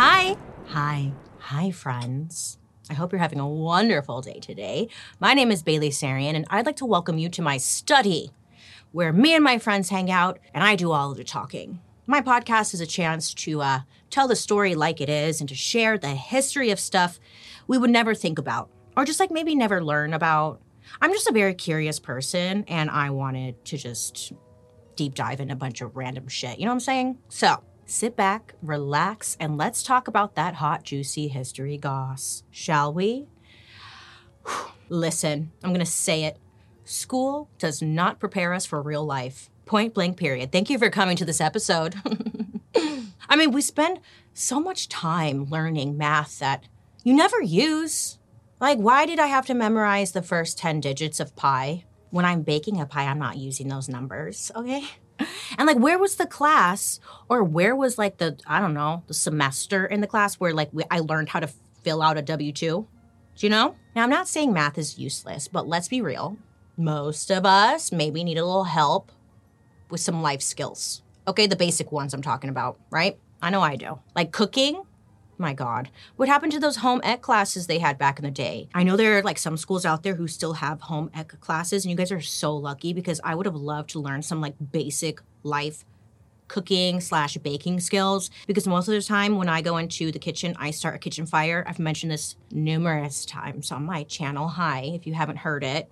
Hi. Hi. Hi, friends. I hope you're having a wonderful day today. My name is Bailey Sarian, and I'd like to welcome you to my study, where me and my friends hang out and I do all of the talking. My podcast is a chance to uh, tell the story like it is and to share the history of stuff we would never think about, or just like maybe never learn about. I'm just a very curious person, and I wanted to just deep dive in a bunch of random shit. You know what I'm saying? So, sit back, relax, and let's talk about that hot, juicy history goss, shall we? Listen, I'm gonna say it. School does not prepare us for real life. Point blank, period. Thank you for coming to this episode. I mean, we spend so much time learning math that you never use. Like, why did I have to memorize the first 10 digits of pi? When I'm baking a pie, I'm not using those numbers, okay? And like, where was the class, or where was like the I don't know the semester in the class where like we, I learned how to fill out a W two? Do you know? Now I'm not saying math is useless, but let's be real. Most of us maybe need a little help with some life skills. Okay, the basic ones I'm talking about, right? I know I do. Like cooking. My God, what happened to those home ec classes they had back in the day? I know there are like some schools out there who still have home ec classes, and you guys are so lucky because I would have loved to learn some like basic life cooking slash baking skills because most of the time when I go into the kitchen, I start a kitchen fire. I've mentioned this numerous times on my channel. Hi, if you haven't heard it.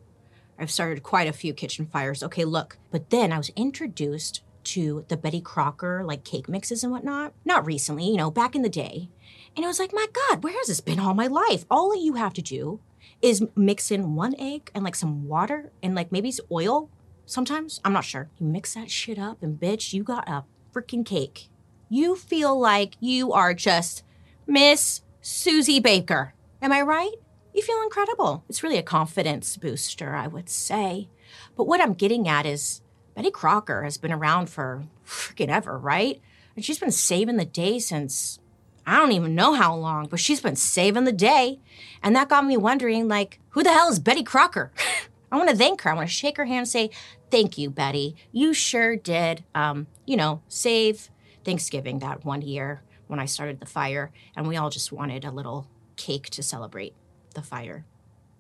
I've started quite a few kitchen fires. Okay, look. But then I was introduced to the Betty Crocker like cake mixes and whatnot. Not recently, you know, back in the day. And I was like, my God, where has this been all my life? All you have to do is mix in one egg and like some water and like maybe some oil sometimes. I'm not sure. You mix that shit up and bitch, you got a freaking cake. You feel like you are just Miss Susie Baker. Am I right? You feel incredible. It's really a confidence booster, I would say. But what I'm getting at is Betty Crocker has been around for freaking ever, right? And she's been saving the day since I don't even know how long, but she's been saving the day. And that got me wondering, like, who the hell is Betty Crocker? I want to thank her. I want to shake her hand and say, thank you, Betty. You sure did, um, you know, save Thanksgiving that one year when I started the fire. And we all just wanted a little cake to celebrate the fire.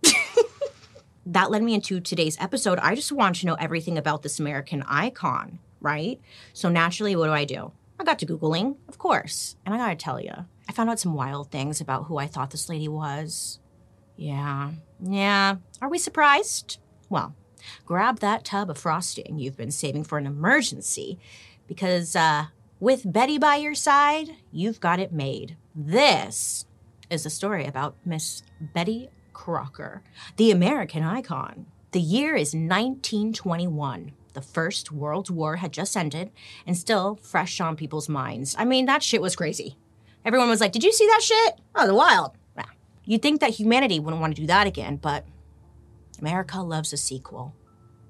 that led me into today's episode. I just want to know everything about this American icon, right? So naturally, what do I do? I got to Googling, of course. And I gotta tell you, I found out some wild things about who I thought this lady was. Yeah, yeah. Are we surprised? Well, grab that tub of frosting you've been saving for an emergency because uh, with Betty by your side, you've got it made. This is a story about Miss Betty Crocker, the American icon. The year is 1921. The First World War had just ended and still fresh on people's minds. I mean, that shit was crazy. Everyone was like, Did you see that shit? Oh, the wild. You'd think that humanity wouldn't want to do that again, but America loves a sequel,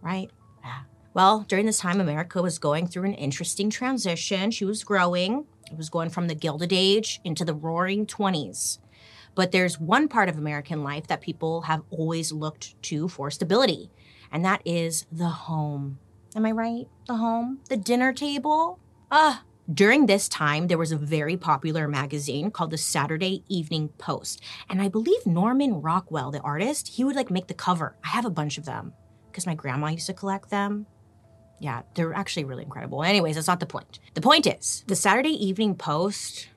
right? Yeah. Well, during this time, America was going through an interesting transition. She was growing, it was going from the Gilded Age into the roaring 20s. But there's one part of American life that people have always looked to for stability, and that is the home. Am I right? The home? The dinner table? Ah. During this time, there was a very popular magazine called the Saturday Evening Post. And I believe Norman Rockwell, the artist, he would like make the cover. I have a bunch of them because my grandma used to collect them. Yeah, they're actually really incredible. Anyways, that's not the point. The point is, the Saturday Evening Post,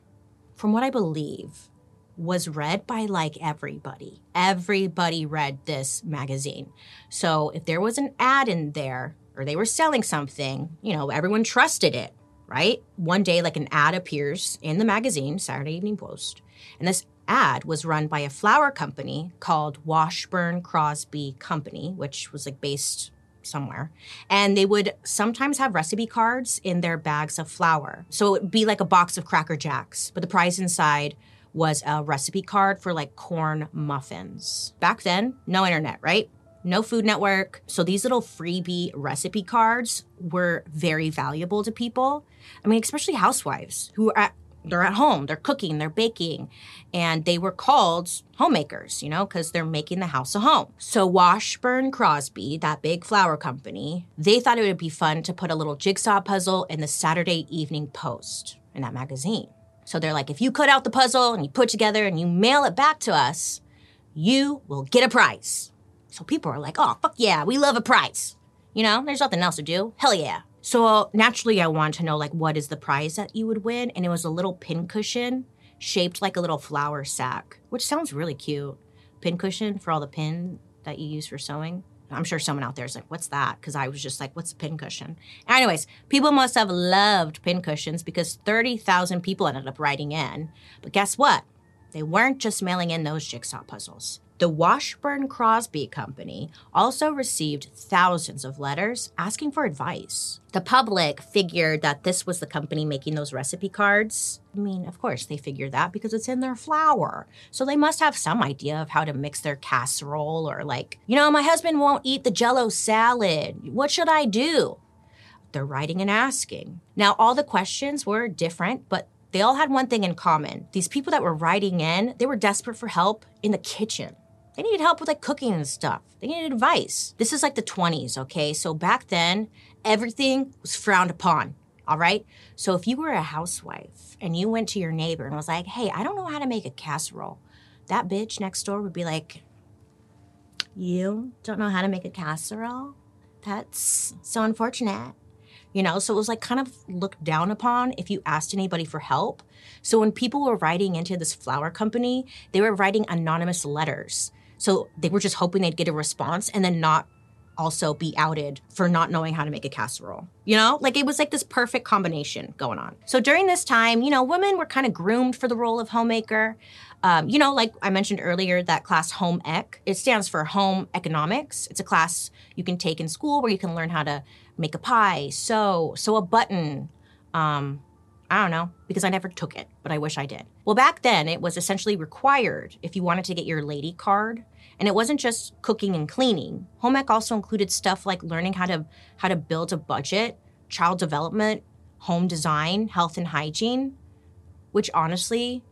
from what I believe, was read by like everybody. Everybody read this magazine. So if there was an ad in there or they were selling something, you know, everyone trusted it, right? One day, like an ad appears in the magazine, Saturday Evening Post, and this ad was run by a flour company called Washburn Crosby Company, which was like based somewhere. And they would sometimes have recipe cards in their bags of flour. So it would be like a box of Cracker Jacks, but the prize inside was a recipe card for like corn muffins. Back then, no internet, right? No Food Network. So these little freebie recipe cards were very valuable to people. I mean, especially housewives who are at they're at home, they're cooking, they're baking, and they were called homemakers, you know, because they're making the house a home. So Washburn Crosby, that big flour company, they thought it would be fun to put a little jigsaw puzzle in the Saturday Evening Post in that magazine. So they're like, if you cut out the puzzle and you put together and you mail it back to us, you will get a prize. So people are like, oh, fuck yeah, we love a prize. You know, there's nothing else to do. Hell yeah. So naturally, I wanted to know, like, what is the prize that you would win? And it was a little pincushion shaped like a little flour sack, which sounds really cute. Pincushion for all the pin that you use for sewing. I'm sure someone out there is like, what's that? Because I was just like, what's a pincushion? Anyways, people must have loved pincushions because 30,000 people ended up writing in. But guess what? They weren't just mailing in those jigsaw puzzles. The Washburn Crosby Company also received thousands of letters asking for advice. The public figured that this was the company making those recipe cards. I mean, of course, they figured that because it's in their flour. So they must have some idea of how to mix their casserole or, like, you know, my husband won't eat the jello salad. What should I do? They're writing and asking. Now, all the questions were different, but they all had one thing in common. These people that were writing in, they were desperate for help in the kitchen. They needed help with like cooking and stuff. They needed advice. This is like the 20s, okay? So back then, everything was frowned upon. All right. So if you were a housewife and you went to your neighbor and was like, hey, I don't know how to make a casserole, that bitch next door would be like, you don't know how to make a casserole? That's so unfortunate. You know, so it was like kind of looked down upon if you asked anybody for help. So when people were writing into this flour company, they were writing anonymous letters so they were just hoping they'd get a response and then not also be outed for not knowing how to make a casserole. You know, like it was like this perfect combination going on. So during this time, you know, women were kind of groomed for the role of homemaker. Um, you know, like I mentioned earlier, that class Home Ec, it stands for Home Economics. It's a class you can take in school where you can learn how to make a pie, sew, sew a button, um, I don't know, because I never took it, but I wish I did. Well, back then, it was essentially required if you wanted to get your lady card. And it wasn't just cooking and cleaning. Home ec also included stuff like learning how to how to build a budget, child development, home design, health and hygiene, which honestly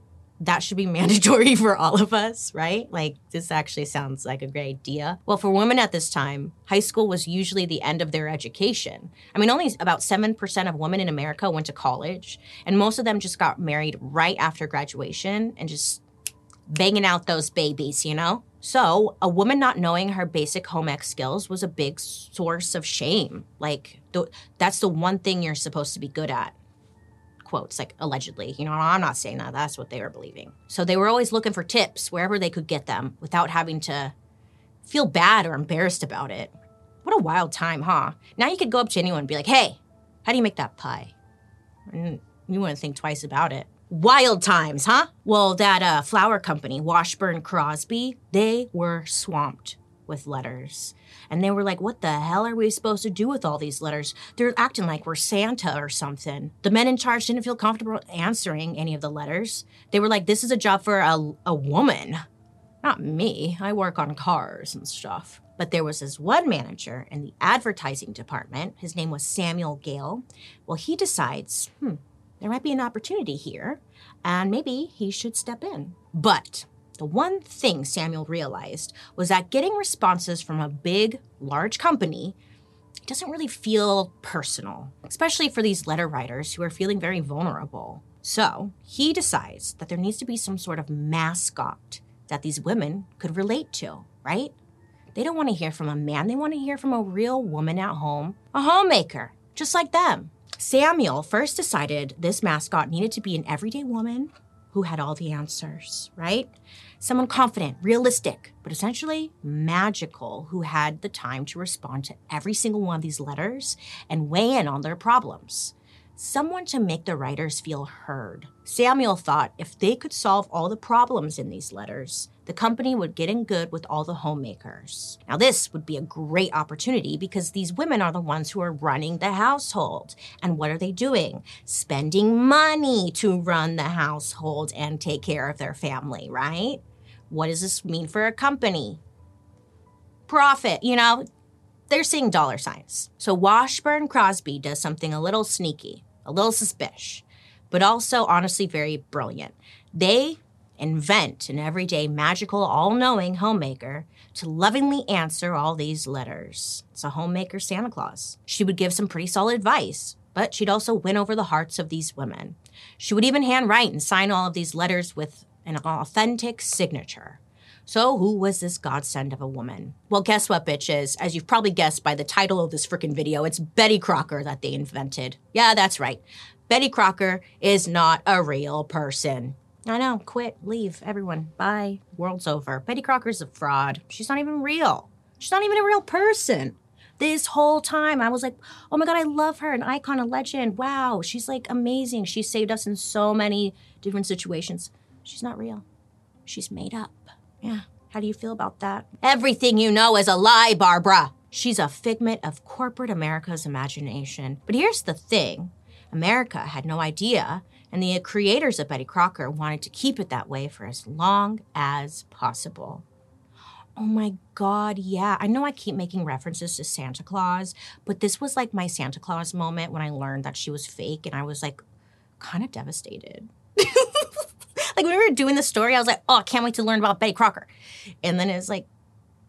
that should be mandatory for all of us, right? Like, this actually sounds like a great idea. Well, for women at this time, high school was usually the end of their education. I mean, only about 7% of women in America went to college, and most of them just got married right after graduation and just banging out those babies, you know? So, a woman not knowing her basic home ec skills was a big source of shame. Like, th- that's the one thing you're supposed to be good at quotes, like allegedly. You know, I'm not saying that. That's what they were believing. So they were always looking for tips wherever they could get them without having to feel bad or embarrassed about it. What a wild time, huh? Now you could go up to anyone and be like, hey, how do you make that pie? And you wouldn't think twice about it. Wild times, huh? Well, that uh, company, Washburn Crosby, they were swamped with letters. And they were like, what the hell are we supposed to do with all these letters? They're acting like we're Santa or something. The men in charge didn't feel comfortable answering any of the letters. They were like, this is a job for a, a woman. Not me. I work on cars and stuff. But there was this one manager in the advertising department. His name was Samuel Gale. Well, he decides, hmm, there might be an opportunity here, and maybe he should step in. But the one thing Samuel realized was that getting responses from a big, large company doesn't really feel personal, especially for these letter writers who are feeling very vulnerable. So he decides that there needs to be some sort of mascot that these women could relate to, right? They don't want to hear from a man, they want to hear from a real woman at home, a homemaker, just like them. Samuel first decided this mascot needed to be an everyday woman who had all the answers, right? Someone confident, realistic, but essentially magical who had the time to respond to every single one of these letters and weigh in on their problems. someone to make the writers feel heard. Samuel thought if they could solve all the problems in these letters, the company would get in good with all the homemakers. Now, this would be a great opportunity because these women are the ones who are running the household. And what are they doing? Spending money to run the household and take care of their family, right? What does this mean for a company? Profit, you know, they're seeing dollar signs. So Washburn Crosby does something a little sneaky a little suspicious, but also honestly very brilliant. They invent an everyday magical, all knowing homemaker to lovingly answer all these letters. It's a homemaker Santa Claus. She would give some pretty solid advice, but she'd also win over the hearts of these women. She would even handwrite and sign all of these letters with an authentic signature. So, who was this godsend of a woman? Well, guess what, bitches? As you've probably guessed by the title of this freaking video, it's Betty Crocker that they invented. Yeah, that's right. Betty Crocker is not a real person. I know, quit, leave, everyone, bye, world's over. Betty Crocker's a fraud. She's not even real. She's not even a real person. This whole time, I was like, oh my God, I love her, an icon, a legend. Wow, she's like amazing. She saved us in so many different situations. She's not real. She's made up. Yeah. How do you feel about that? Everything you know is a lie, Barbara. She's a figment of corporate America's imagination. But here's the thing America had no idea, and the creators of Betty Crocker wanted to keep it that way for as long as possible. Oh my God, yeah. I know I keep making references to Santa Claus, but this was like my Santa Claus moment when I learned that she was fake, and I was like kind of devastated. like when we were doing the story, I was like, oh, I can't wait to learn about Betty Crocker. And then it's like,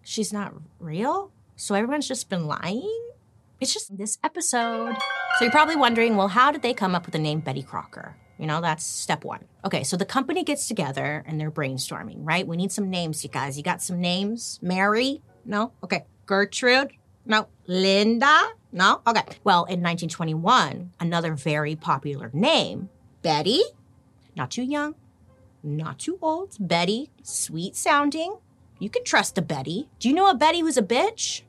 she's not real. So everyone's just been lying. It's just this episode. So you're probably wondering, well, how did they come up with the name Betty Crocker? You know, that's step one. Okay, so the company gets together and they're brainstorming, right? We need some names, you guys. You got some names? Mary? No? Okay. Gertrude? No. Linda? No? Okay. Well, in 1921, another very popular name, Betty, not too young, not too old. Betty, sweet sounding. You can trust a Betty. Do you know a Betty who's a bitch?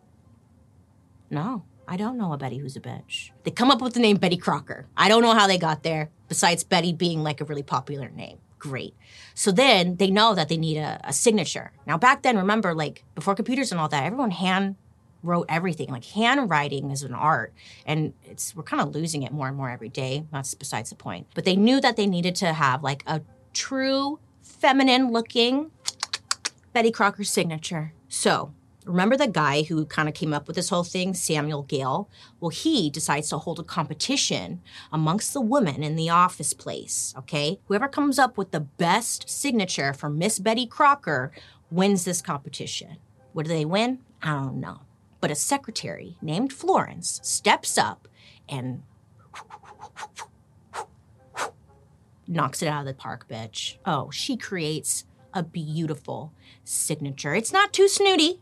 No, I don't know a Betty who's a bitch. They come up with the name Betty Crocker. I don't know how they got there, besides Betty being like a really popular name. Great. So then they know that they need a, a signature. Now, back then, remember, like before computers and all that, everyone hand wrote everything. Like handwriting is an art, and it's we're kind of losing it more and more every day. That's besides the point. But they knew that they needed to have like a true feminine looking Betty Crocker signature. So, remember the guy who kind of came up with this whole thing, Samuel Gale? Well, he decides to hold a competition amongst the women in the office place, okay? Whoever comes up with the best signature for Miss Betty Crocker wins this competition. What do they win? I don't know. But a secretary named Florence steps up and knocks it out of the park, bitch. Oh, she creates a beautiful signature. It's not too snooty.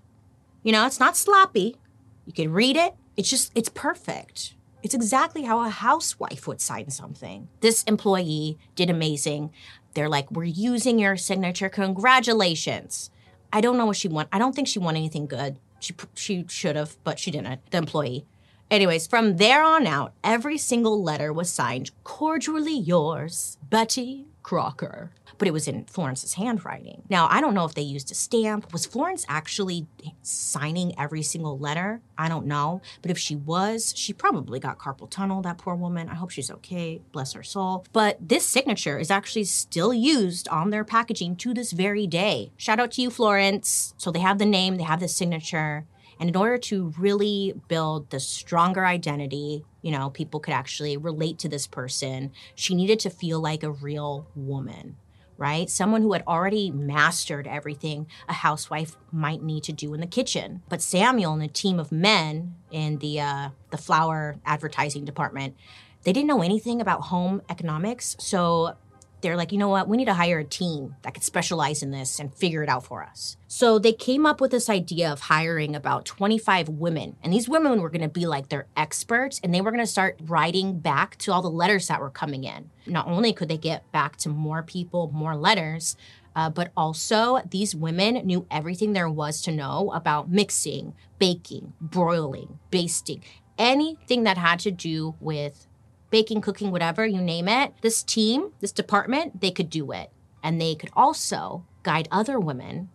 You know, it's not sloppy. You can read it. It's just, it's perfect. It's exactly how a housewife would sign something. This employee did amazing. They're like, we're using your signature. Congratulations. I don't know what she won. I don't think she won anything good. She, she should have, but she didn't, the employee. Anyways, from there on out, every single letter was signed cordially yours, Betty Crocker. But it was in Florence's handwriting. Now, I don't know if they used a stamp. Was Florence actually signing every single letter? I don't know. But if she was, she probably got carpal tunnel, that poor woman. I hope she's okay. Bless her soul. But this signature is actually still used on their packaging to this very day. Shout out to you, Florence. So they have the name, they have the signature. And in order to really build the stronger identity, you know, people could actually relate to this person, she needed to feel like a real woman right? Someone who had already mastered everything a housewife might need to do in the kitchen. But Samuel and a team of men in the uh, the flour advertising department, they didn't know anything about home economics, so they're like, you know what, we need to hire a team that could specialize in this and figure it out for us. So they came up with this idea of hiring about 25 women. And these women were gonna be like their experts and they were gonna start writing back to all the letters that were coming in. Not only could they get back to more people, more letters, uh, but also these women knew everything there was to know about mixing, baking, broiling, basting, anything that had to do with baking, cooking, whatever, you name it. This team, this department, they could do it. And they could also guide other women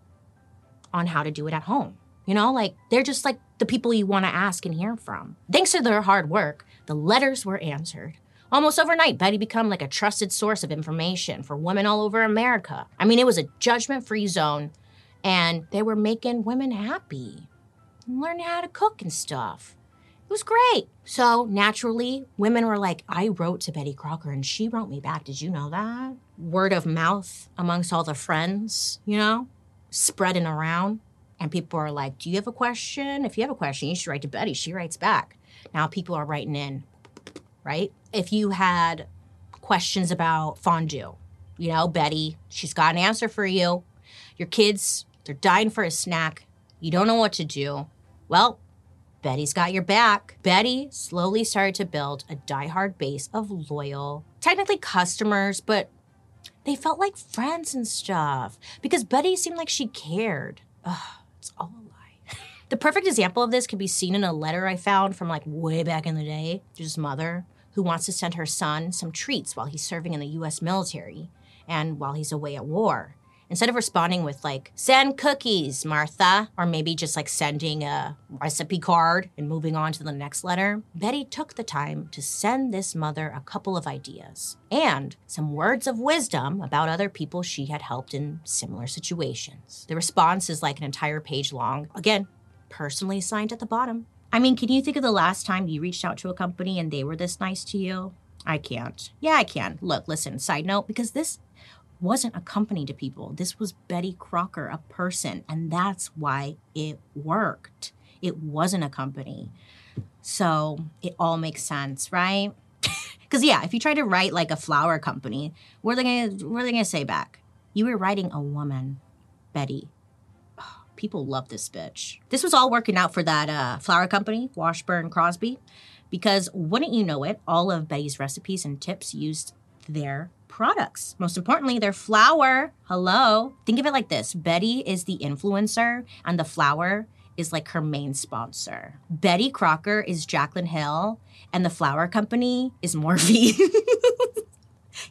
on how to do it at home. You know, like they're just like the people you want to ask and hear from. Thanks to their hard work, the letters were answered. Almost overnight, Betty became like a trusted source of information for women all over America. I mean, it was a judgment free zone, and they were making women happy, learning how to cook and stuff. It was great. So naturally, women were like, I wrote to Betty Crocker and she wrote me back. Did you know that? Word of mouth amongst all the friends, you know, spreading around. And people are like, Do you have a question? If you have a question, you should write to Betty. She writes back. Now people are writing in, right? If you had questions about fondue, you know, Betty, she's got an answer for you. Your kids, they're dying for a snack. You don't know what to do. Well, Betty's got your back. Betty slowly started to build a diehard base of loyal, technically customers, but they felt like friends and stuff because Betty seemed like she cared. Ugh, it's all a lie. the perfect example of this can be seen in a letter I found from like way back in the day. There's his mother who wants to send her son some treats while he's serving in the US military and while he's away at war instead of responding with like send cookies martha or maybe just like sending a recipe card and moving on to the next letter betty took the time to send this mother a couple of ideas and some words of wisdom about other people she had helped in similar situations the response is like an entire page long again personally signed at the bottom i mean can you think of the last time you reached out to a company and they were this nice to you I can't. Yeah, I can. Look, listen, side note, because this wasn't a company to people. This was Betty Crocker, a person, and that's why it worked. It wasn't a company. So it all makes sense, right? Because yeah, if you try to write like a flour company, what are they gonna say back? You were writing a woman, Betty. Oh, people love this bitch. This was all working out for that uh, flour company, Washburn Crosby, because wouldn't you know it, all of Betty's recipes and tips used their products. Most importantly, their flour. Hello. Think of it like this Betty is the influencer, and the flour is like her main sponsor. Betty Crocker is Jaclyn Hill, and the flour company is Morphe.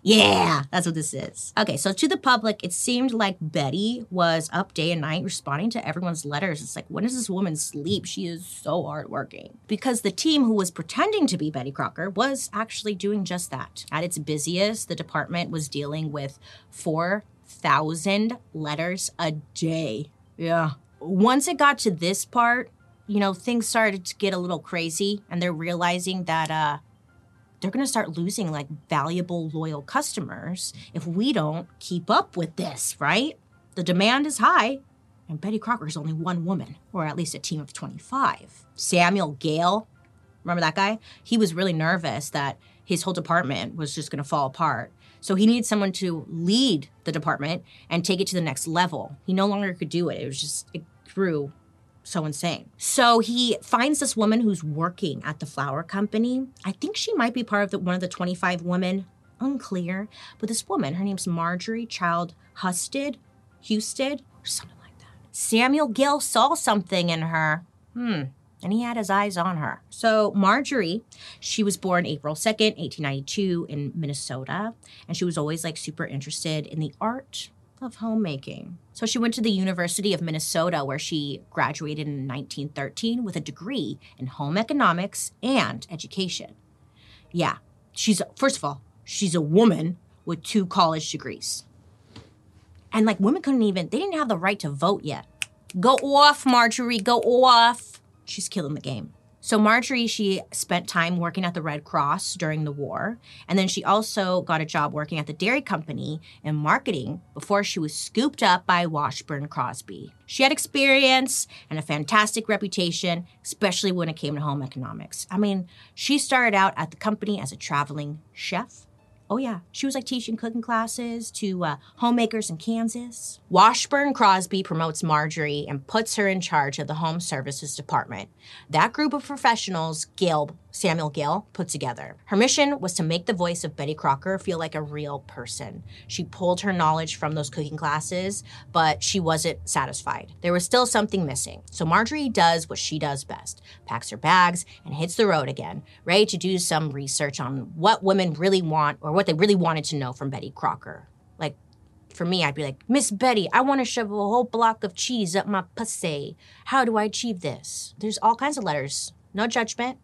Yeah, that's what this is. Okay, so to the public, it seemed like Betty was up day and night responding to everyone's letters. It's like, when does this woman sleep? She is so hardworking. Because the team who was pretending to be Betty Crocker was actually doing just that. At its busiest, the department was dealing with 4,000 letters a day. Yeah. Once it got to this part, you know, things started to get a little crazy, and they're realizing that, uh, they're going to start losing like valuable, loyal customers if we don't keep up with this, right? The demand is high, and Betty Crocker is only one woman, or at least a team of 25. Samuel Gale, remember that guy? He was really nervous that his whole department was just going to fall apart. So he needed someone to lead the department and take it to the next level. He no longer could do it. It was just, it grew so insane. So he finds this woman who's working at the flour company. I think she might be part of the, one of the 25 women, unclear. But this woman, her name's Marjorie Child Husted, Husted, or something like that. Samuel Gill saw something in her. Hmm. And he had his eyes on her. So, Marjorie, she was born April 2nd, 1892, in Minnesota. And she was always like super interested in the art of homemaking. So she went to the University of Minnesota, where she graduated in 1913 with a degree in home economics and education. Yeah, she's, first of all, she's a woman with two college degrees. And like women couldn't even, they didn't have the right to vote yet. Go off, Marjorie, go off. She's killing the game. So Marjorie, she spent time working at the Red Cross during the war, and then she also got a job working at the dairy company in marketing before she was scooped up by Washburn Crosby. She had experience and a fantastic reputation, especially when it came to home economics. I mean, she started out at the company as a traveling chef, Oh, yeah. She was like teaching cooking classes to uh, homemakers in Kansas. Washburn Crosby promotes Marjorie and puts her in charge of the home services department. That group of professionals, Gill, Samuel Gill, put together. Her mission was to make the voice of Betty Crocker feel like a real person. She pulled her knowledge from those cooking classes, but she wasn't satisfied. There was still something missing. So Marjorie does what she does best packs her bags and hits the road again, ready to do some research on what women really want or what they really wanted to know from Betty Crocker. Like, for me, I'd be like, Miss Betty, I want to shove a whole block of cheese up my pussy. How do I achieve this? There's all kinds of letters. No judgment.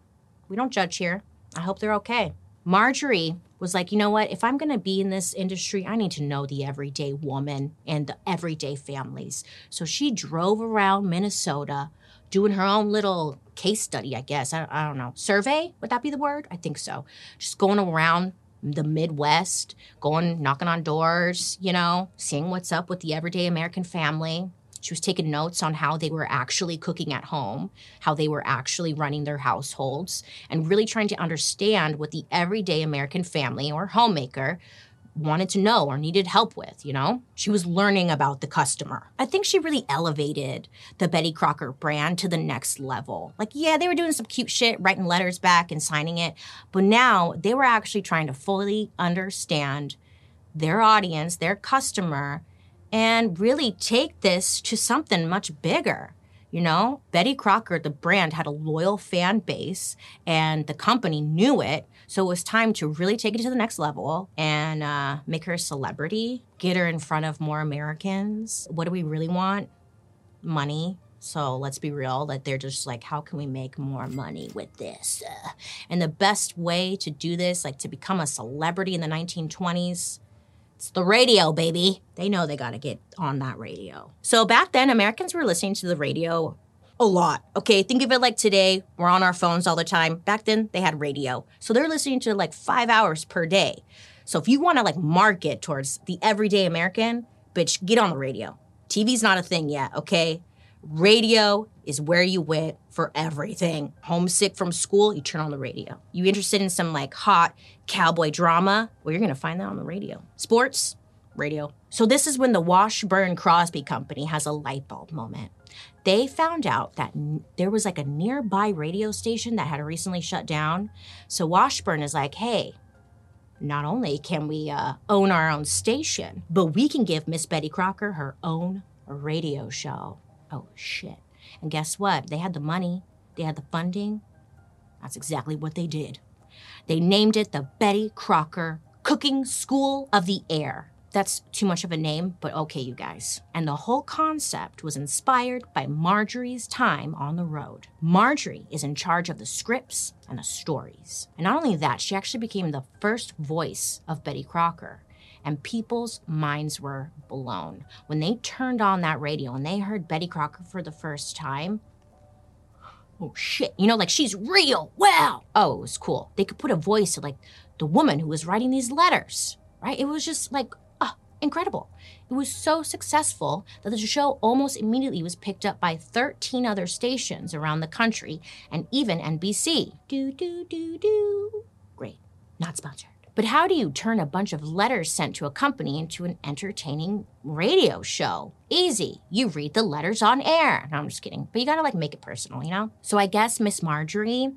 We don't judge here. I hope they're okay. Marjorie was like, you know what? If I'm going to be in this industry, I need to know the everyday woman and the everyday families. So she drove around Minnesota doing her own little case study, I guess. I, I don't know. Survey? Would that be the word? I think so. Just going around the Midwest, going knocking on doors, you know, seeing what's up with the everyday American family. She was taking notes on how they were actually cooking at home, how they were actually running their households, and really trying to understand what the everyday American family or homemaker wanted to know or needed help with, you know? She was learning about the customer. I think she really elevated the Betty Crocker brand to the next level. Like, yeah, they were doing some cute shit, writing letters back and signing it, but now they were actually trying to fully understand their audience, their customer, and really take this to something much bigger. You know, Betty Crocker, the brand, had a loyal fan base, and the company knew it. So it was time to really take it to the next level and uh, make her a celebrity, get her in front of more Americans. What do we really want? Money. So let's be real that they're just like, how can we make more money with this? Uh, and the best way to do this, like to become a celebrity in the 1920s, it's the radio, baby. They know they got to get on that radio. So back then, Americans were listening to the radio a lot. Okay, think of it like today, we're on our phones all the time. Back then, they had radio. So they're listening to like five hours per day. So if you want to like market towards the everyday American, bitch, get on the radio. TV's not a thing yet, okay? Radio is where you went for everything. Homesick from school, you turn on the radio. You interested in some like hot cowboy drama? Well, you're gonna find that on the radio. Sports, radio. So this is when the Washburn Crosby Company has a light bulb moment. They found out that n- there was like a nearby radio station that had recently shut down. So Washburn is like, hey, not only can we uh, own our own station, but we can give Miss Betty Crocker her own radio show. Oh, shit. And guess what? They had the money, they had the funding. That's exactly what they did. They named it the Betty Crocker Cooking School of the Air. That's too much of a name, but okay, you guys. And the whole concept was inspired by Marjorie's time on the road. Marjorie is in charge of the scripts and the stories. And not only that, she actually became the first voice of Betty Crocker and people's minds were blown. When they turned on that radio and they heard Betty Crocker for the first time, oh shit, you know, like she's real. Wow. Oh, it was cool. They could put a voice to like the woman who was writing these letters, right? It was just like, oh, incredible. It was so successful that the show almost immediately was picked up by 13 other stations around the country and even NBC. Do, do, do, do. Great. Not sponsored. But how do you turn a bunch of letters sent to a company into an entertaining radio show? Easy. You read the letters on air. No, I'm just kidding. But you gotta like make it personal, you know? So I guess Miss Marjorie,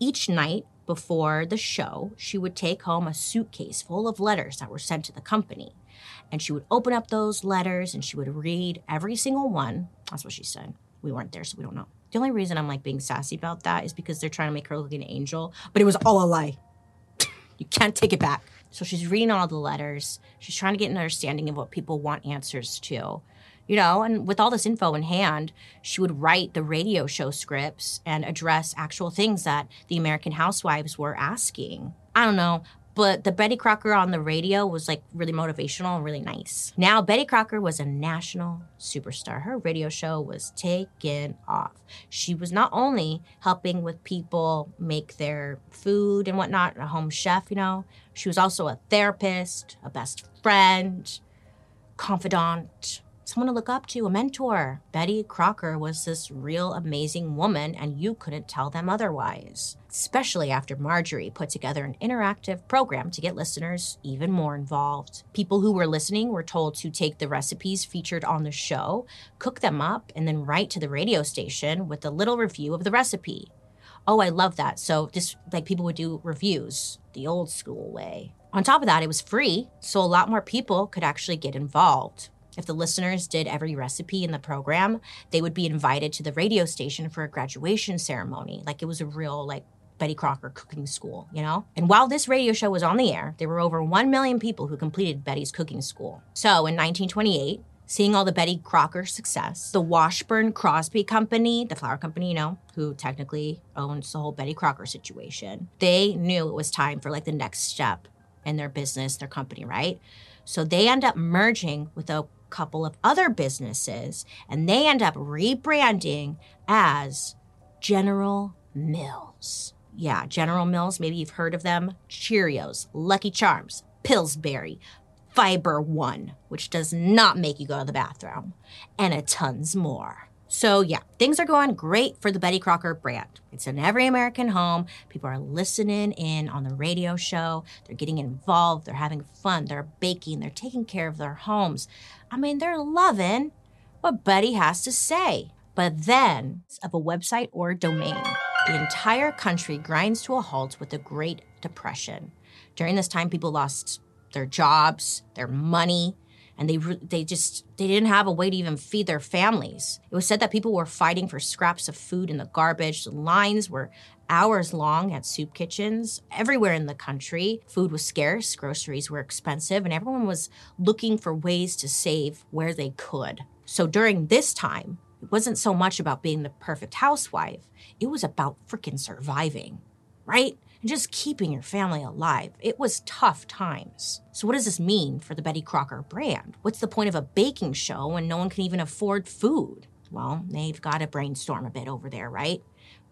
each night before the show, she would take home a suitcase full of letters that were sent to the company. And she would open up those letters and she would read every single one. That's what she said. We weren't there, so we don't know. The only reason I'm like being sassy about that is because they're trying to make her look like an angel, but it was all a lie. You can't take it back. So she's reading all the letters. She's trying to get an understanding of what people want answers to. You know, and with all this info in hand, she would write the radio show scripts and address actual things that the American housewives were asking. I don't know, but the Betty Crocker on the radio was like really motivational and really nice. Now, Betty Crocker was a national superstar. Her radio show was taken off. She was not only helping with people make their food and whatnot, a home chef, you know, she was also a therapist, a best friend, confidant, someone to look up to, a mentor. Betty Crocker was this real amazing woman, and you couldn't tell them otherwise. Especially after Marjorie put together an interactive program to get listeners even more involved. People who were listening were told to take the recipes featured on the show, cook them up, and then write to the radio station with a little review of the recipe. Oh, I love that. So just like people would do reviews the old school way. On top of that, it was free, so a lot more people could actually get involved. If the listeners did every recipe in the program, they would be invited to the radio station for a graduation ceremony. Like it was a real, like, Betty Crocker cooking school, you know? And while this radio show was on the air, there were over 1 million people who completed Betty's cooking school. So in 1928, seeing all the Betty Crocker success, the Washburn Crosby Company, the flour company, you know, who technically owns the whole Betty Crocker situation, they knew it was time for like the next step in their business, their company, right? So they end up merging with a couple of other businesses and they end up rebranding as General Mills. Yeah, General Mills, maybe you've heard of them. Cheerios, Lucky Charms, Pillsbury, Fiber One, which does not make you go to the bathroom, and a tons more. So, yeah, things are going great for the Betty Crocker brand. It's in every American home. People are listening in on the radio show. They're getting involved. They're having fun. They're baking. They're taking care of their homes. I mean, they're loving what Buddy has to say. But then, of a website or domain, the entire country grinds to a halt with the Great Depression. During this time, people lost their jobs, their money, and they they just they didn't have a way to even feed their families. It was said that people were fighting for scraps of food in the garbage. The lines were hours long at soup kitchens everywhere in the country. Food was scarce, groceries were expensive, and everyone was looking for ways to save where they could. So during this time, it wasn't so much about being the perfect housewife. It was about freaking surviving, right? and just keeping your family alive. It was tough times. So, what does this mean for the Betty Crocker brand? What's the point of a baking show when no one can even afford food? Well, they've got to brainstorm a bit over there, right?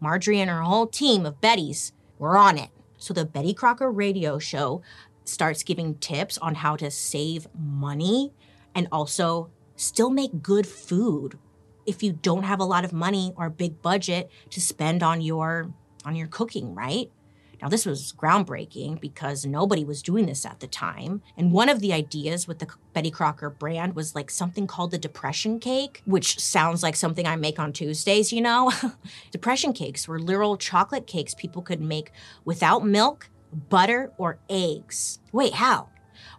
Marjorie and her whole team of Bettys were on it. So, the Betty Crocker radio show starts giving tips on how to save money and also still make good food if you don't have a lot of money or a big budget to spend on your on your cooking, right? Now, this was groundbreaking because nobody was doing this at the time. And one of the ideas with the Betty Crocker brand was like something called the depression cake, which sounds like something I make on Tuesdays, you know? depression cakes were literal chocolate cakes people could make without milk, butter, or eggs. Wait, how?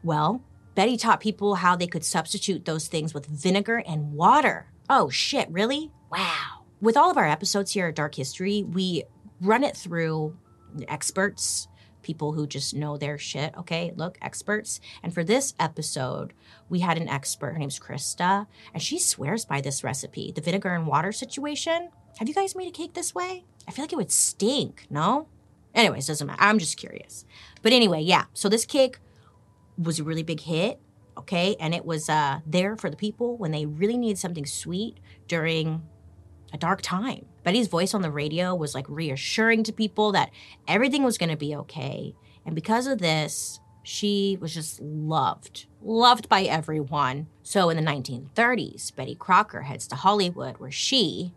Well, Betty taught people how they could substitute those things with vinegar and water. Oh shit, really? Wow. With all of our episodes here at Dark History, we run it through experts, people who just know their shit. Okay, look, experts. And for this episode, we had an expert. Her name's Krista, and she swears by this recipe the vinegar and water situation. Have you guys made a cake this way? I feel like it would stink, no? Anyways, doesn't matter. I'm just curious. But anyway, yeah. So this cake was a really big hit, okay? And it was uh, there for the people when they really needed something sweet during a dark time. Betty's voice on the radio was like reassuring to people that everything was going to be okay. And because of this, she was just loved, loved by everyone. So in the 1930s, Betty Crocker heads to Hollywood where she,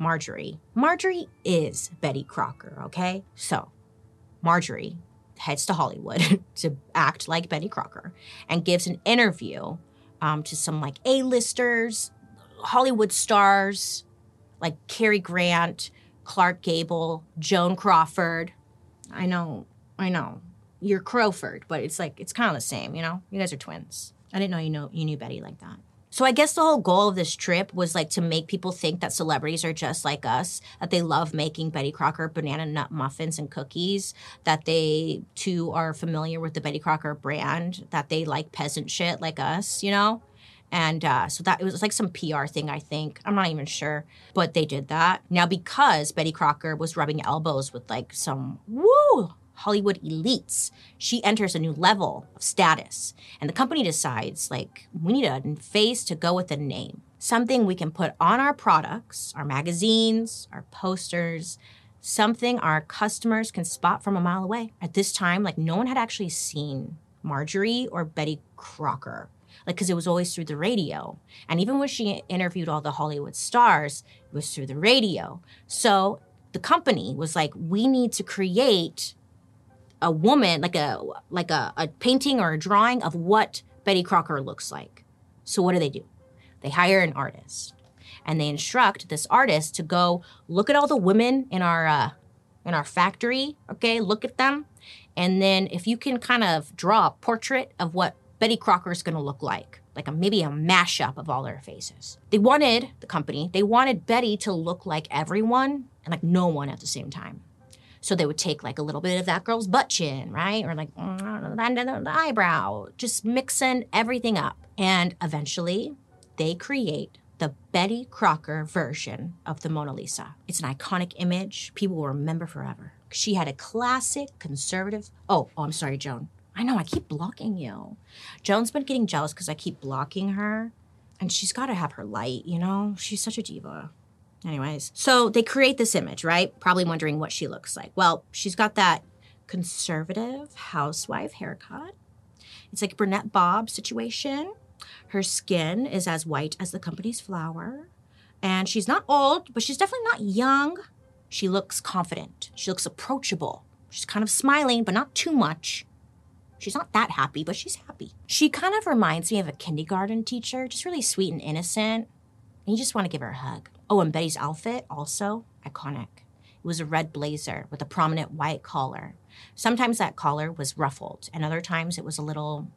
Marjorie, Marjorie is Betty Crocker, okay? So Marjorie heads to Hollywood to act like Betty Crocker and gives an interview um, to some like A-listers, Hollywood stars, like Cary Grant, Clark Gable, Joan Crawford. I know, I know. You're Crowford, but it's like it's kind of the same, you know? You guys are twins. I didn't know you know you knew Betty like that. So I guess the whole goal of this trip was like to make people think that celebrities are just like us, that they love making Betty Crocker banana nut muffins and cookies, that they too are familiar with the Betty Crocker brand, that they like peasant shit like us, you know? And uh, so that it was like some PR thing, I think. I'm not even sure, but they did that. Now, because Betty Crocker was rubbing elbows with like some woo Hollywood elites, she enters a new level of status. And the company decides, like, we need a face to go with the name. Something we can put on our products, our magazines, our posters, something our customers can spot from a mile away. At this time, like, no one had actually seen Marjorie or Betty Crocker like because it was always through the radio. And even when she interviewed all the Hollywood stars, it was through the radio. So the company was like, we need to create a woman, like a like a, a painting or a drawing of what Betty Crocker looks like. So what do they do? They hire an artist and they instruct this artist to go look at all the women in our uh, in our factory. Okay, look at them, and then if you can kind of draw a portrait of what Betty Crocker is going to look like, like a, maybe a mashup of all their faces. They wanted the company. They wanted Betty to look like everyone and like no one at the same time. So they would take like a little bit of that girl's butt chin, right? Or like the eyebrow, just mixing everything up. And eventually they create the Betty Crocker version of the Mona Lisa. It's an iconic image people will remember forever. She had a classic conservative. Oh, oh, I'm sorry, Joan. I know I keep blocking you. Joan's been getting jealous because I keep blocking her, and she's got to have her light, you know? She's such a diva. Anyways, so they create this image, right? Probably wondering what she looks like. Well, she's got that conservative housewife haircut. It's like brunette bob situation. Her skin is as white as the company's flour. And she's not old, but she's definitely not young. She looks confident. She looks approachable. She's kind of smiling, but not too much. She's not that happy, but she's happy. She kind of reminds me of a kindergarten teacher, just really sweet and innocent. And you just want to give her a hug. Oh, and Betty's outfit, also iconic. It was a red blazer with a prominent white collar. Sometimes that collar was ruffled, and other times it was a little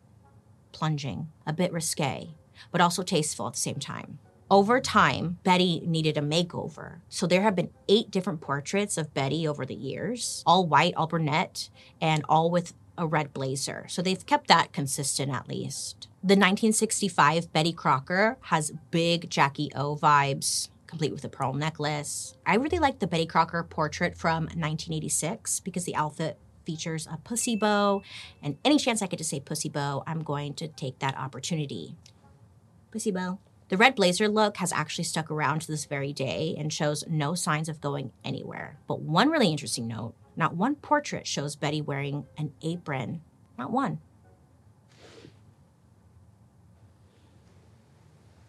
plunging, a bit risque, but also tasteful at the same time. Over time, Betty needed a makeover. So there have been eight different portraits of Betty over the years, all white, all brunette, and all with a red blazer. So they've kept that consistent at least. The 1965 Betty Crocker has big Jackie O vibes, complete with a pearl necklace. I really like the Betty Crocker portrait from 1986 because the outfit features a pussy bow, and any chance I get to say pussy bow, I'm going to take that opportunity. Pussy bow. The red blazer look has actually stuck around to this very day and shows no signs of going anywhere. But one really interesting note not one portrait shows Betty wearing an apron. Not one.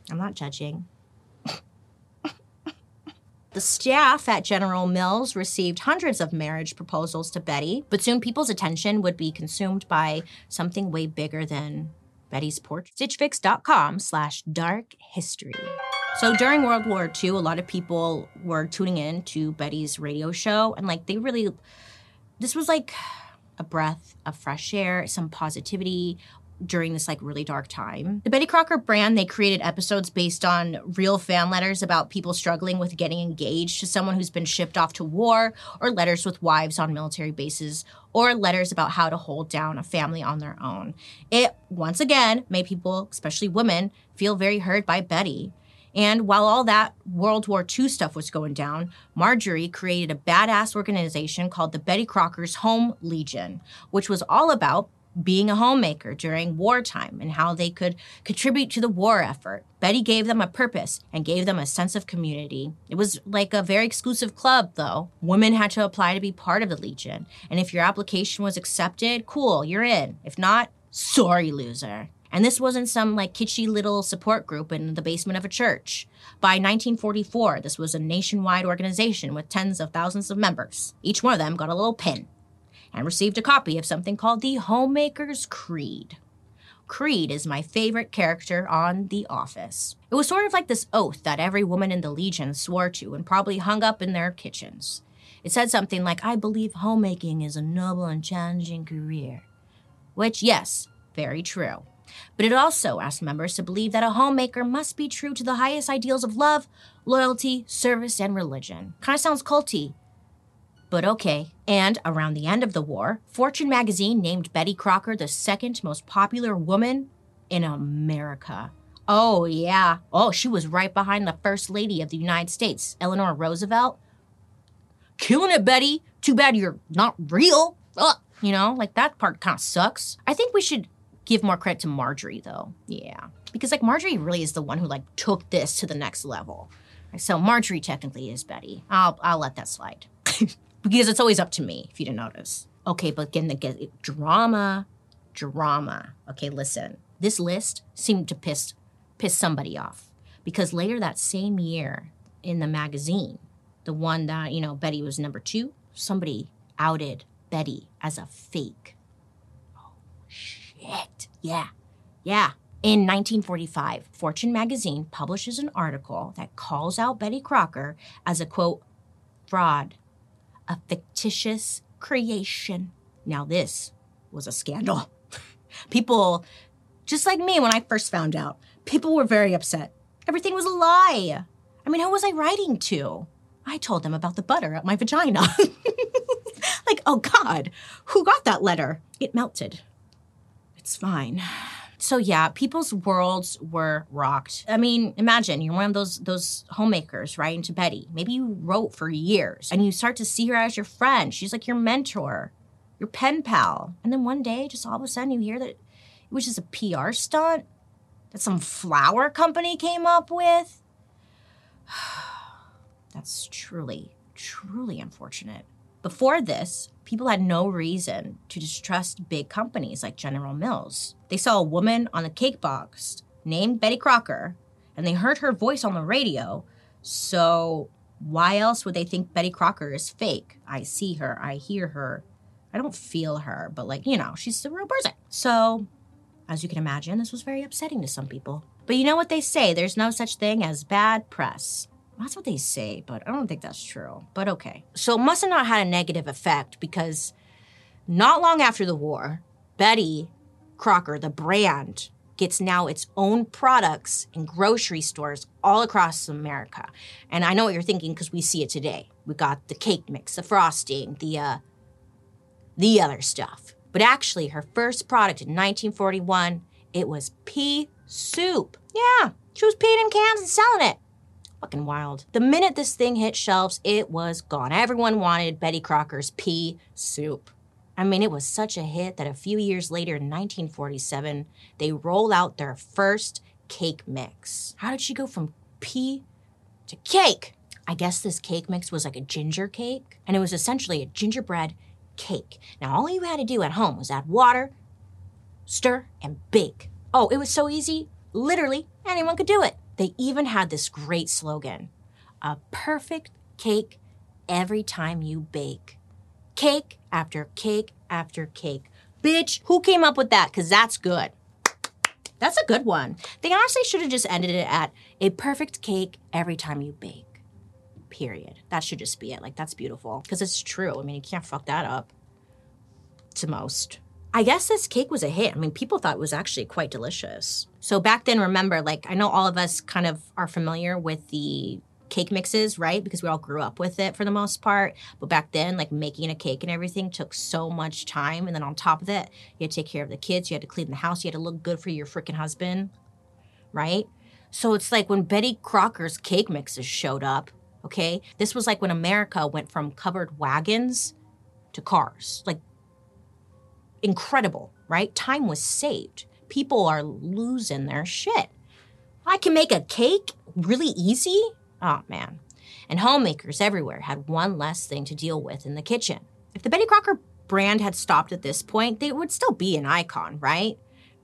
I'm not judging. The staff at General Mills received hundreds of marriage proposals to Betty, but soon people's attention would be consumed by something way bigger than Betty's portrait. Stitchfix.com slash dark history. So during World War II, a lot of people were tuning in to Betty's radio show, and like they really, this was like a breath of fresh air, some positivity, during this like really dark time. The Betty Crocker brand, they created episodes based on real fan letters about people struggling with getting engaged to someone who's been shipped off to war, or letters with wives on military bases, or letters about how to hold down a family on their own. It once again made people, especially women, feel very hurt by Betty. And while all that World War II stuff was going down, Marjorie created a badass organization called the Betty Crocker's Home Legion, which was all about being a homemaker during wartime and how they could contribute to the war effort. Betty gave them a purpose and gave them a sense of community. It was like a very exclusive club, though. Women had to apply to be part of the Legion. And if your application was accepted, cool, you're in. If not, sorry, loser. And this wasn't some like kitschy little support group in the basement of a church. By 1944, this was a nationwide organization with tens of thousands of members. Each one of them got a little pin and received a copy of something called the Homemaker's Creed. Creed is my favorite character on The Office. It was sort of like this oath that every woman in the Legion swore to and probably hung up in their kitchens. It said something like, I believe homemaking is a noble and challenging career. Which, yes, very true. But it also asked members to believe that a homemaker must be true to the highest ideals of love, loyalty, service, and religion. Kind of sounds culty, but okay. And around the end of the war, Fortune magazine named Betty Crocker the second most popular woman in America. Oh, yeah. Oh, she was right behind the First Lady of the United States, Eleanor Roosevelt. Killing it, Betty. Too bad you're not real. Ugh. You know, like that part kind of sucks. I think we should give more credit to Marjorie, though. Yeah. Because, like, Marjorie really is the one who, like, took this to the next level. So Marjorie technically is Betty. I'll, I'll let that slide. because it's always up to me if you didn't notice. Okay, but again, the drama, drama. Okay, listen. This list seemed to piss piss somebody off because later that same year in the magazine, the one that, you know, Betty was number 2, somebody outed Betty as a fake. Shit. Yeah. Yeah. In 1945, Fortune magazine publishes an article that calls out Betty Crocker as a quote, fraud, a fictitious creation. Now, this was a scandal. People, just like me when I first found out, people were very upset. Everything was a lie. I mean, who was I writing to? I told them about the butter at my vagina. like, oh God, who got that letter? It melted. It's fine. So yeah, people's worlds were rocked. I mean, imagine you're one of those those homemakers right? Into Betty. Maybe you wrote for years and you start to see her as your friend. She's like your mentor, your pen pal. And then one day, just all of a sudden you hear that it was just a PR stunt that some flour company came up with. That's truly, truly unfortunate. Before this, people had no reason to distrust big companies like General Mills. They saw a woman on the cake box named Betty Crocker, and they heard her voice on the radio. So, why else would they think Betty Crocker is fake? I see her, I hear her, I don't feel her, but like, you know, she's a real person. So, as you can imagine, this was very upsetting to some people. But you know what they say there's no such thing as bad press. That's what they say, but I don't think that's true. But okay. So it must have not had a negative effect because not long after the war, Betty Crocker, the brand, gets now its own products in grocery stores all across America. And I know what you're thinking because we see it today. We got the cake mix, the frosting, the uh, the other stuff. But actually, her first product in 1941, it was pea soup. Yeah, she was peeing in cans and selling it. Fucking wild. The minute this thing hit shelves, it was gone. Everyone wanted Betty Crocker's pea soup. I mean, it was such a hit that a few years later, in 1947, they rolled out their first cake mix. How did she go from pea to cake? I guess this cake mix was like a ginger cake, and it was essentially a gingerbread cake. Now, all you had to do at home was add water, stir, and bake. Oh, it was so easy. Literally, anyone could do it. They even had this great slogan a perfect cake every time you bake. Cake after cake after cake. Bitch, who came up with that? Because that's good. That's a good one. They honestly should have just ended it at a perfect cake every time you bake. Period. That should just be it. Like, that's beautiful. Because it's true. I mean, you can't fuck that up to most. I guess this cake was a hit. I mean, people thought it was actually quite delicious. So back then, remember, like, I know all of us kind of are familiar with the cake mixes, right? Because we all grew up with it for the most part. But back then, like making a cake and everything took so much time. And then on top of it, you had to take care of the kids, you had to clean the house, you had to look good for your freaking husband, right? So it's like when Betty Crocker's cake mixes showed up, okay? This was like when America went from covered wagons to cars. Like incredible, right? Time was saved. People are losing their shit. I can make a cake really easy? Oh man. And homemakers everywhere had one less thing to deal with in the kitchen. If the Betty Crocker brand had stopped at this point, they would still be an icon, right?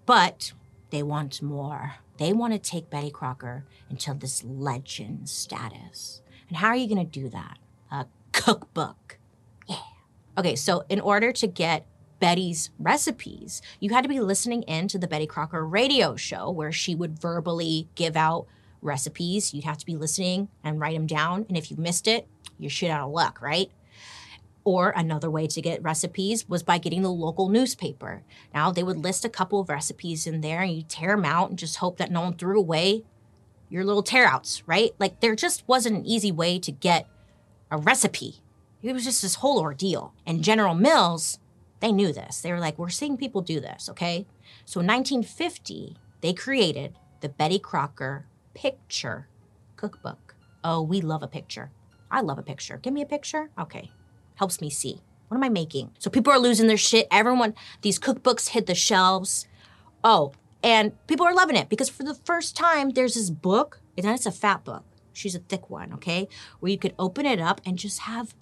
But they want more. They want to take Betty Crocker into this legend status. And how are you going to do that? A cookbook. Yeah. Okay, so in order to get Betty's recipes. You had to be listening in to the Betty Crocker radio show where she would verbally give out recipes. You'd have to be listening and write them down. And if you missed it, you're shit out of luck, right? Or another way to get recipes was by getting the local newspaper. Now they would list a couple of recipes in there and you tear them out and just hope that no one threw away your little tear outs, right? Like there just wasn't an easy way to get a recipe. It was just this whole ordeal. And General Mills they knew this. They were like, we're seeing people do this, okay? So in 1950, they created the Betty Crocker Picture Cookbook. Oh, we love a picture. I love a picture. Give me a picture. Okay. Helps me see. What am I making? So people are losing their shit. Everyone, these cookbooks hit the shelves. Oh, and people are loving it because for the first time, there's this book, and it's a fat book. She's a thick one, okay? Where you could open it up and just have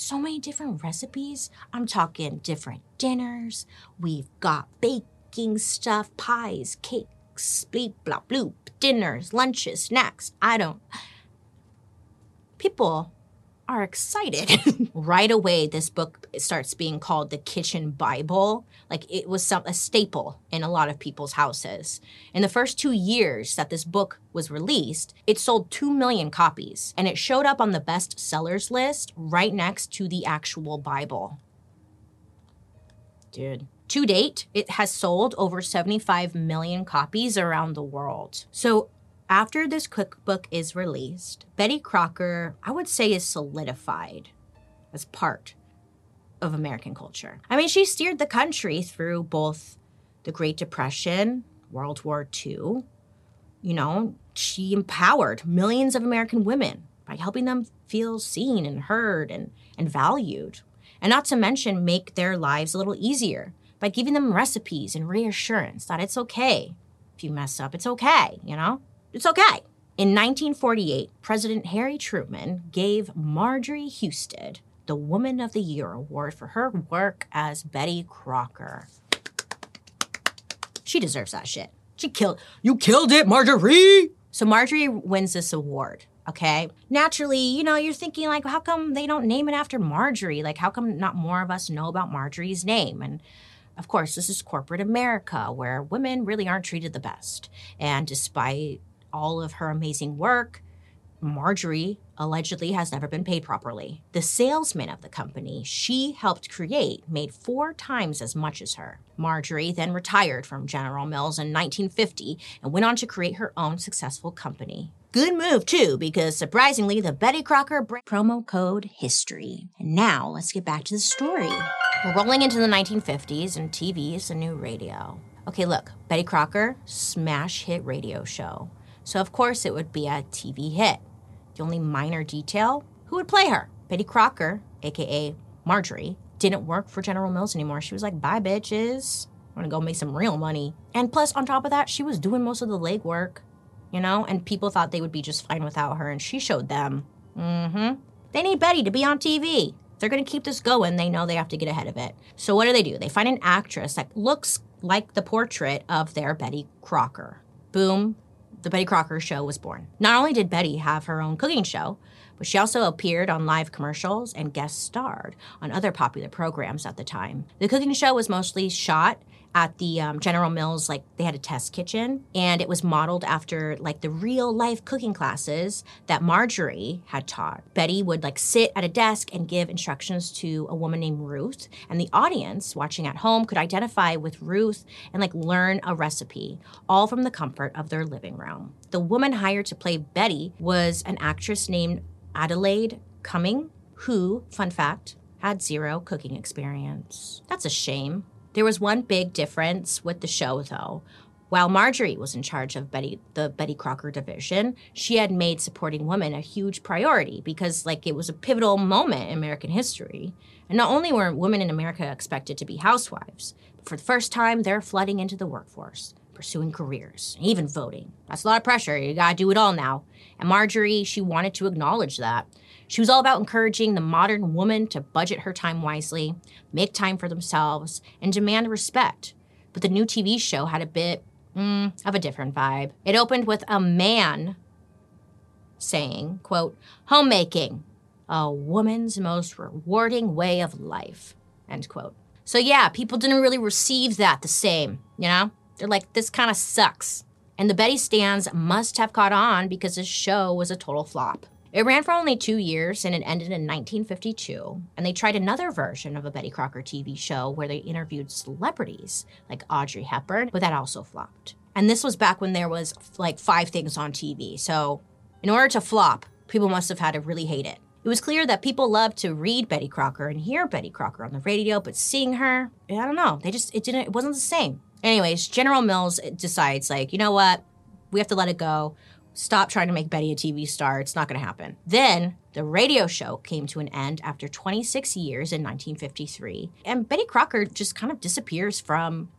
so many different recipes. I'm talking different dinners. We've got baking stuff, pies, cakes, bleep, blah, bloop, dinners, lunches, snacks. I don't. People are excited. right away, this book starts being called the Kitchen Bible. Like it was some, a staple in a lot of people's houses. In the first two years that this book was released, it sold 2 million copies and it showed up on the best sellers list right next to the actual Bible. Dude. To date, it has sold over 75 million copies around the world. So after this cookbook is released, Betty Crocker, I would say, is solidified as part of American culture. I mean, she steered the country through both the Great Depression, World War II. You know, she empowered millions of American women by helping them feel seen and heard and, and valued. And not to mention, make their lives a little easier by giving them recipes and reassurance that it's okay. If you mess up, it's okay, you know? It's okay. In 1948, President Harry Truman gave Marjorie Husted the Woman of the Year award for her work as Betty Crocker. She deserves that shit. She killed. You killed it, Marjorie! So Marjorie wins this award, okay? Naturally, you know, you're thinking, like, how come they don't name it after Marjorie? Like, how come not more of us know about Marjorie's name? And of course, this is corporate America where women really aren't treated the best. And despite all of her amazing work, Marjorie allegedly has never been paid properly. The salesman of the company she helped create made four times as much as her. Marjorie then retired from General Mills in 1950 and went on to create her own successful company. Good move, too, because surprisingly, the Betty Crocker promo code history. And now let's get back to the story. We're rolling into the 1950s, and TV is the new radio. Okay, look, Betty Crocker, smash hit radio show. So, of course, it would be a TV hit. The only minor detail who would play her? Betty Crocker, aka Marjorie, didn't work for General Mills anymore. She was like, bye, bitches. I'm gonna go make some real money. And plus, on top of that, she was doing most of the legwork, you know? And people thought they would be just fine without her, and she showed them. Mm hmm. They need Betty to be on TV. they're gonna keep this going, they know they have to get ahead of it. So, what do they do? They find an actress that looks like the portrait of their Betty Crocker. Boom, the Betty Crocker show was born. Not only did Betty have her own cooking show, but she also appeared on live commercials and guest starred on other popular programs at the time. The cooking show was mostly shot at the um, General Mills, like they had a test kitchen, and it was modeled after like the real life cooking classes that Marjorie had taught. Betty would like sit at a desk and give instructions to a woman named Ruth, and the audience watching at home could identify with Ruth and like learn a recipe, all from the comfort of their living room. The woman hired to play Betty was an actress named Adelaide Cumming, who, fun fact, had zero cooking experience. That's a shame. There was one big difference with the show, though. While Marjorie was in charge of Betty, the Betty Crocker division, she had made supporting women a huge priority because, like, it was a pivotal moment in American history. And not only were women in America expected to be housewives, but for the first time, they're flooding into the workforce, pursuing careers, even voting. That's a lot of pressure. You gotta do it all now. And Marjorie, she wanted to acknowledge that. She was all about encouraging the modern woman to budget her time wisely, make time for themselves, and demand respect. But the new TV show had a bit mm, of a different vibe. It opened with a man saying, quote, homemaking, a woman's most rewarding way of life, end quote. So yeah, people didn't really receive that the same, you know? They're like, this kind of sucks. And the Betty stands must have caught on because this show was a total flop. It ran for only two years and it ended in 1952. And they tried another version of a Betty Crocker TV show where they interviewed celebrities like Audrey Hepburn, but that also flopped. And this was back when there was like five things on TV. So in order to flop, people must have had to really hate it. It was clear that people loved to read Betty Crocker and hear Betty Crocker on the radio, but seeing her, I don't know, they just it didn't it wasn't the same. Anyways, General Mills decides like, you know what? We have to let it go stop trying to make Betty a TV star. It's not going to happen. Then the radio show came to an end after 26 years in 1953, and Betty Crocker just kind of disappears from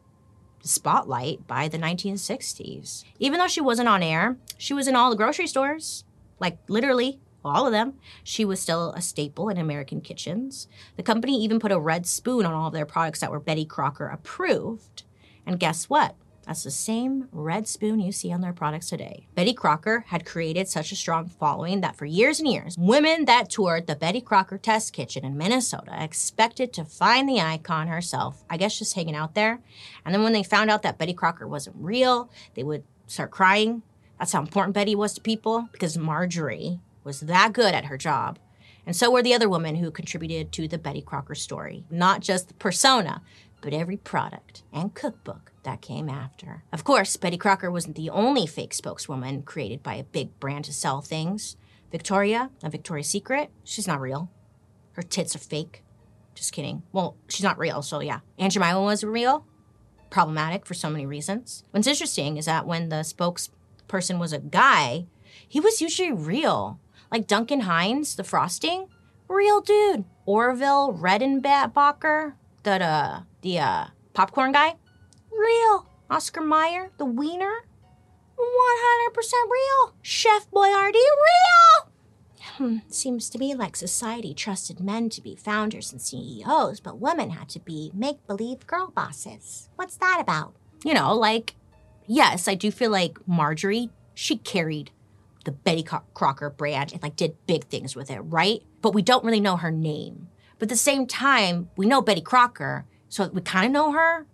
the spotlight by the 1960s. Even though she wasn't on air, she was in all the grocery stores, like literally all of them. She was still a staple in American kitchens. The company even put a red spoon on all of their products that were Betty Crocker approved. And guess what? The same red spoon you see on their products today. Betty Crocker had created such a strong following that for years and years, women that toured the Betty Crocker Test Kitchen in Minnesota expected to find the icon herself, I guess just hanging out there. And then when they found out that Betty Crocker wasn't real, they would start crying. That's how important Betty was to people because Marjorie was that good at her job. And so were the other women who contributed to the Betty Crocker story. Not just the persona, but every product and cookbook that came after. Of course, Betty Crocker wasn't the only fake spokeswoman created by a big brand to sell things. Victoria, a Victoria's Secret, she's not real. Her tits are fake. Just kidding. Well, she's not real, so yeah. Aunt Jemima was real. Problematic for so many reasons. What's interesting is that when the spokesperson was a guy, he was usually real. Like Duncan Hines, the frosting, real dude. Orville Redenbacher, the uh, the uh, popcorn guy, real. Oscar Mayer, the wiener, 100% real. Chef Boyardee, real. Hmm, seems to me like society trusted men to be founders and CEOs, but women had to be make believe girl bosses. What's that about? You know, like, yes, I do feel like Marjorie, she carried the Betty Crocker brand and like did big things with it, right? But we don't really know her name. But at the same time, we know Betty Crocker, so we kind of know her.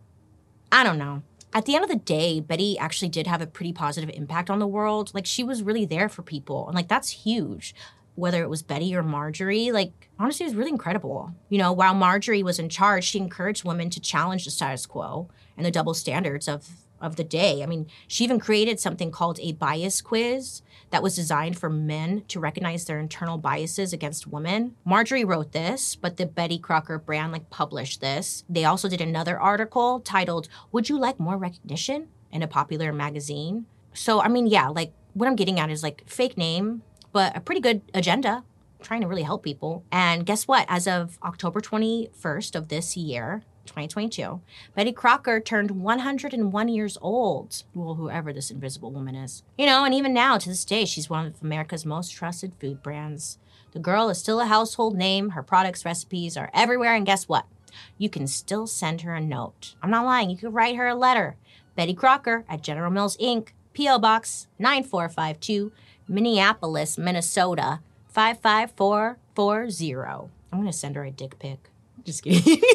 I don't know. At the end of the day, Betty actually did have a pretty positive impact on the world. Like she was really there for people. And like that's huge. Whether it was Betty or Marjorie, like honestly, it was really incredible. You know, while Marjorie was in charge, she encouraged women to challenge the status quo and the double standards of of the day. I mean, she even created something called a bias quiz that was designed for men to recognize their internal biases against women. Marjorie wrote this, but the Betty Crocker brand like published this. They also did another article titled "Would you like more recognition?" in a popular magazine. So, I mean, yeah, like what I'm getting at is like fake name, but a pretty good agenda trying to really help people. And guess what? As of October 21st of this year, 2022, Betty Crocker turned 101 years old. Well, whoever this invisible woman is. You know, and even now, to this day, she's one of America's most trusted food brands. The girl is still a household name. Her products, recipes are everywhere. And guess what? You can still send her a note. I'm not lying. You could write her a letter. Betty Crocker at General Mills Inc., P.O. Box 9452, Minneapolis, Minnesota 55440. I'm going to send her a dick pic. Just kidding.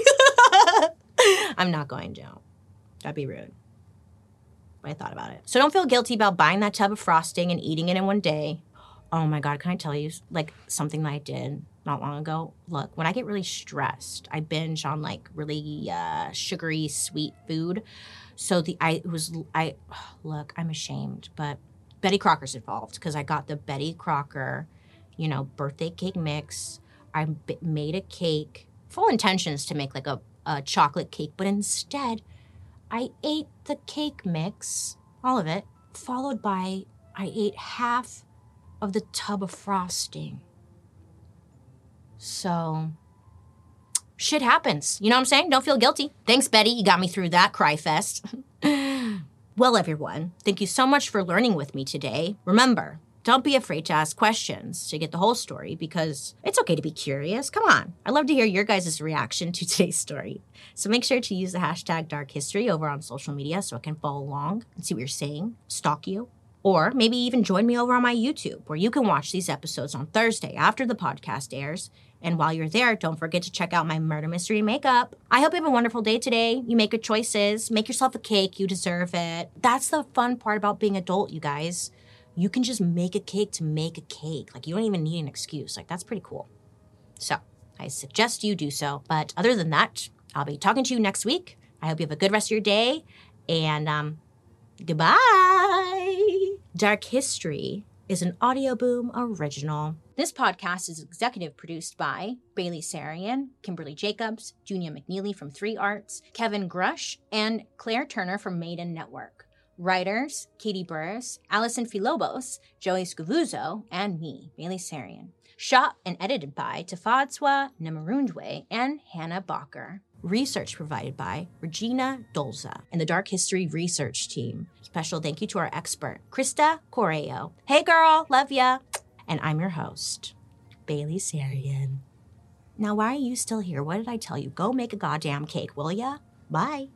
I'm not going to. That'd be rude. But I thought about it. So don't feel guilty about buying that tub of frosting and eating it in one day. Oh my God, can I tell you like something that I did not long ago? Look, when I get really stressed, I binge on like really uh, sugary, sweet food. So the I was I look, I'm ashamed, but Betty Crocker's involved because I got the Betty Crocker, you know, birthday cake mix. I made a cake, full intentions to make like a a chocolate cake, but instead, I ate the cake mix, all of it, followed by I ate half of the tub of frosting. So, shit happens. You know what I'm saying? Don't feel guilty. Thanks, Betty. You got me through that cry fest. well, everyone, thank you so much for learning with me today. Remember, don't be afraid to ask questions to get the whole story because it's okay to be curious. Come on. I'd love to hear your guys' reaction to today's story. So make sure to use the hashtag dark history over on social media so I can follow along and see what you're saying, stalk you. Or maybe even join me over on my YouTube where you can watch these episodes on Thursday after the podcast airs. And while you're there, don't forget to check out my murder mystery makeup. I hope you have a wonderful day today. You make good choices. Make yourself a cake. You deserve it. That's the fun part about being adult, you guys you can just make a cake to make a cake. Like you don't even need an excuse. Like that's pretty cool. So I suggest you do so. But other than that, I'll be talking to you next week. I hope you have a good rest of your day. And um, goodbye. Dark History is an Audioboom original. This podcast is executive produced by Bailey Sarian, Kimberly Jacobs, Junia McNeely from Three Arts, Kevin Grush, and Claire Turner from Maiden Network. Writers Katie Burris, Allison Filobos, Joey Scavuzzo, and me, Bailey Sarian. Shot and edited by Tafadzwa Namarundwe and Hannah Bacher. Research provided by Regina Dolza and the Dark History Research Team. Special thank you to our expert, Krista Correo. Hey girl, love ya. And I'm your host, Bailey Sarian. Now, why are you still here? What did I tell you? Go make a goddamn cake, will ya? Bye.